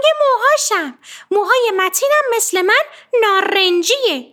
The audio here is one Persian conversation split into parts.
رنگ موهاشم. موهای متینم مثل من نارنجیه.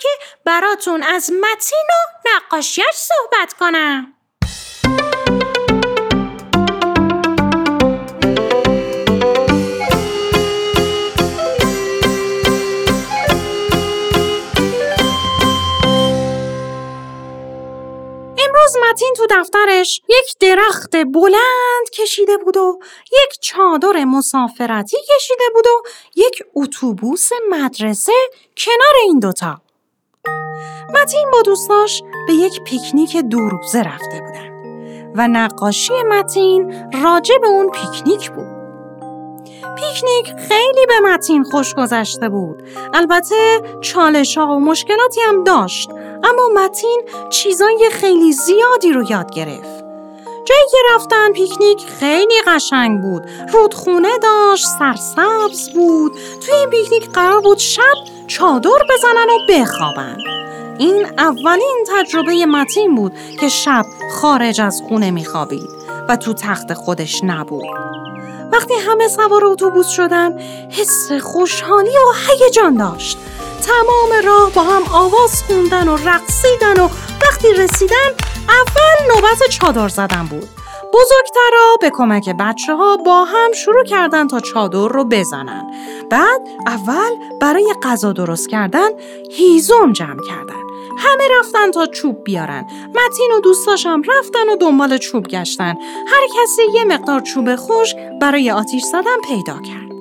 که براتون از متین و نقاشیش صحبت کنم. دفترش یک درخت بلند کشیده بود و یک چادر مسافرتی کشیده بود و یک اتوبوس مدرسه کنار این دوتا. متین با دوستاش به یک پیکنیک دو روزه رفته بودن و نقاشی متین راجع به اون پیکنیک بود. پیکنیک خیلی به متین خوش گذشته بود. البته چالش ها و مشکلاتی هم داشت اما متین چیزای خیلی زیادی رو یاد گرفت. جایی که رفتن پیکنیک خیلی قشنگ بود. رودخونه داشت سرسبز بود. توی این پیکنیک قرار بود شب چادر بزنن و بخوابن. این اولین تجربه متین بود که شب خارج از خونه میخوابید و تو تخت خودش نبود. وقتی همه سوار اتوبوس شدن حس خوشحالی و هیجان داشت. تمام راه با هم آواز خوندن و رقصیدن و وقتی رسیدن اول نوبت چادر زدن بود. بزرگترا به کمک بچه ها با هم شروع کردن تا چادر رو بزنن. بعد اول برای غذا درست کردن هیزم جمع کردن. همه رفتن تا چوب بیارن. متین و دوستاش هم رفتن و دنبال چوب گشتن. هر کسی یه مقدار چوب خوش برای آتیش زدن پیدا کرد.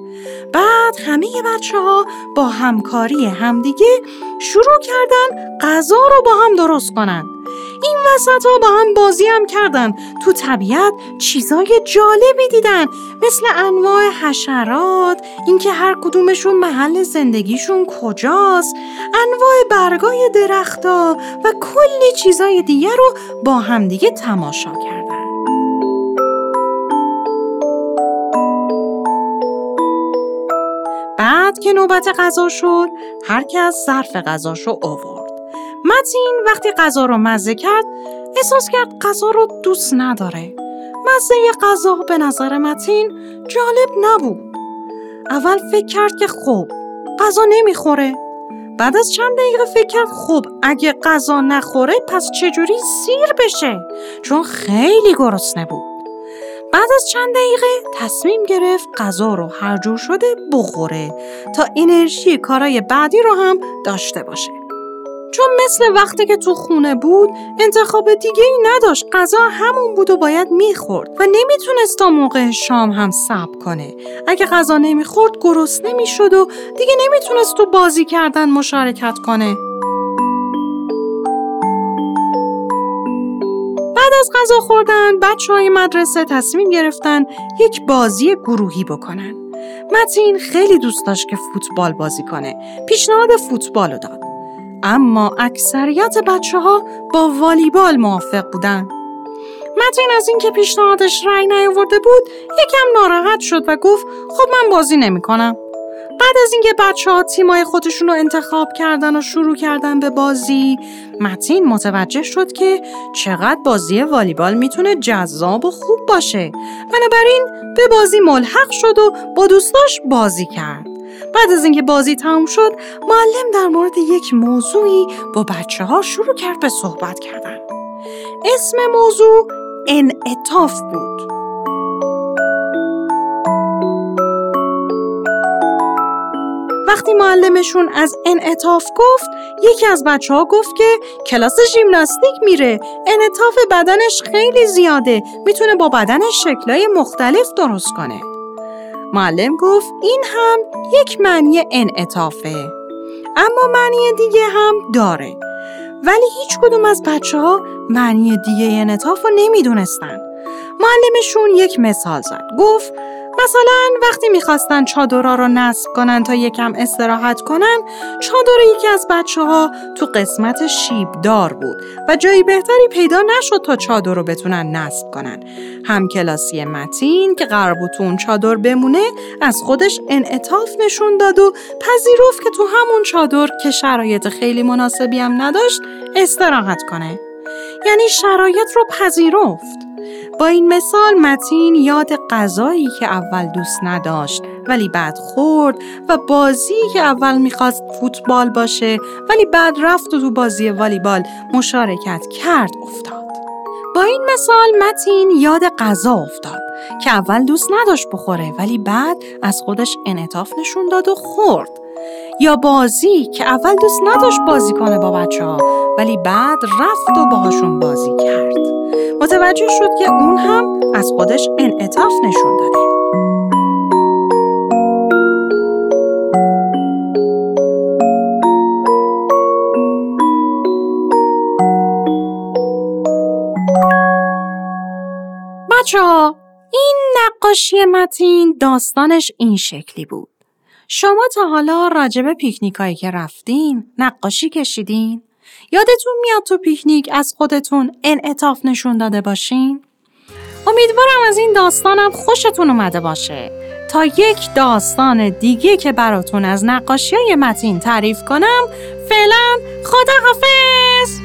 بعد همه بچه ها با همکاری همدیگه شروع کردن غذا رو با هم درست کنن. این وسط ها با هم بازی هم کردن. تو طبیعت چیزای جالبی دیدن. مثل انواع حشرات اینکه هر کدومشون محل زندگیشون کجاست. انواع برگای درختا و کلی چیزای دیگه رو با همدیگه تماشا کردن. بعد که نوبت غذا شد هر کس ظرف غذاشو آورد. متین وقتی غذا رو مزه کرد احساس کرد غذا رو دوست نداره. مزه غذا به نظر متین جالب نبود. اول فکر کرد که خب غذا نمی‌خوره. بعد از چند دقیقه فکر کرد خب اگه غذا نخوره پس چجوری سیر بشه؟ چون خیلی گرسنه بود. بعد از چند دقیقه تصمیم گرفت غذا رو هر جور شده بخوره تا انرژی کارای بعدی رو هم داشته باشه. چون مثل وقتی که تو خونه بود انتخاب دیگه ای نداشت غذا همون بود و باید می‌خورد و نمی‌تونست تا موقع شام هم صبر کنه اگه غذا نمی‌خورد گرسنه نمی‌شد و دیگه نمی‌تونست تو بازی کردن مشارکت کنه بعد از غذا خوردن بچه های مدرسه تصمیم گرفتن یک بازی گروهی بکنن. متین خیلی دوست داشت که فوتبال بازی کنه. پیشنهاد فوتبال رو داد. اما اکثریت بچه ها با والیبال موافق بودن. متین از اینکه پیشنهادش رأی نیاورده بود یکم ناراحت شد و گفت خب من بازی نمی کنم. بعد از اینکه بچه ها تیمای خودشون رو انتخاب کردن و شروع کردن به بازی متین متوجه شد که چقدر بازی والیبال می‌تونه جذاب و خوب باشه بنابراین به بازی ملحق شد و با دوستاش بازی کرد بعد از اینکه بازی تموم شد معلم در مورد یک موضوعی با بچه ها شروع کرد به صحبت کردن. اسم موضوع انعطاف بود. وقتی معلمشون از انعطاف گفت یکی از بچه ها گفت که کلاس ژیمناستیک میره. انعطاف بدنش خیلی زیاده. می‌تونه با بدنش شکلهای مختلف درست کنه. معلم گفت این هم یک معنی انعطافه. اما معنی دیگه هم داره. ولی هیچ کدوم از بچه ها معنی دیگه انعطاف رو نمی‌دونستن. معلمشون یک مثال زد. گفت مثلا وقتی می‌خواستن چادرها رو نصب کنن تا یکم استراحت کنن چادر یکی از بچه ها تو قسمت شیب دار بود و جایی بهتری پیدا نشد تا چادر رو بتونن نصب کنن. هم کلاسی متین که قرار بود تو اون چادر بمونه از خودش انعطاف نشون داد و پذیرفت که تو همون چادر که شرایط خیلی مناسبی هم نداشت استراحت کنه. یعنی شرایط رو پذیرفت. با این مثال متین یاد غذایی که اول دوست نداشت ولی بعد خورد و بازی که اول می‌خواست فوتبال باشه ولی بعد رفت و تو بازی والیبال مشارکت کرد افتاد. با این مثال متین یاد غذا افتاد که اول دوست نداشت بخوره ولی بعد از خودش انعطاف نشون داد و خورد. یا بازی که اول دوست نداشت بازی کنه با بچه ها ولی بعد رفت و باهاشون بازی کرد. متوجه شد که اون هم از خودش انعطاف نشون داده. بچه این نقاشی متین داستانش این شکلی بود. شما تا حالا راجب پیکنیکایی که رفتین نقاشی کشیدین؟ یادتون میاد تو پیکنیک از خودتون انعطاف نشون داده باشین؟ امیدوارم از این داستانم خوشتون اومده باشه تا یک داستان دیگه که براتون از نقاشی های متین تعریف کنم فعلا خداحافظ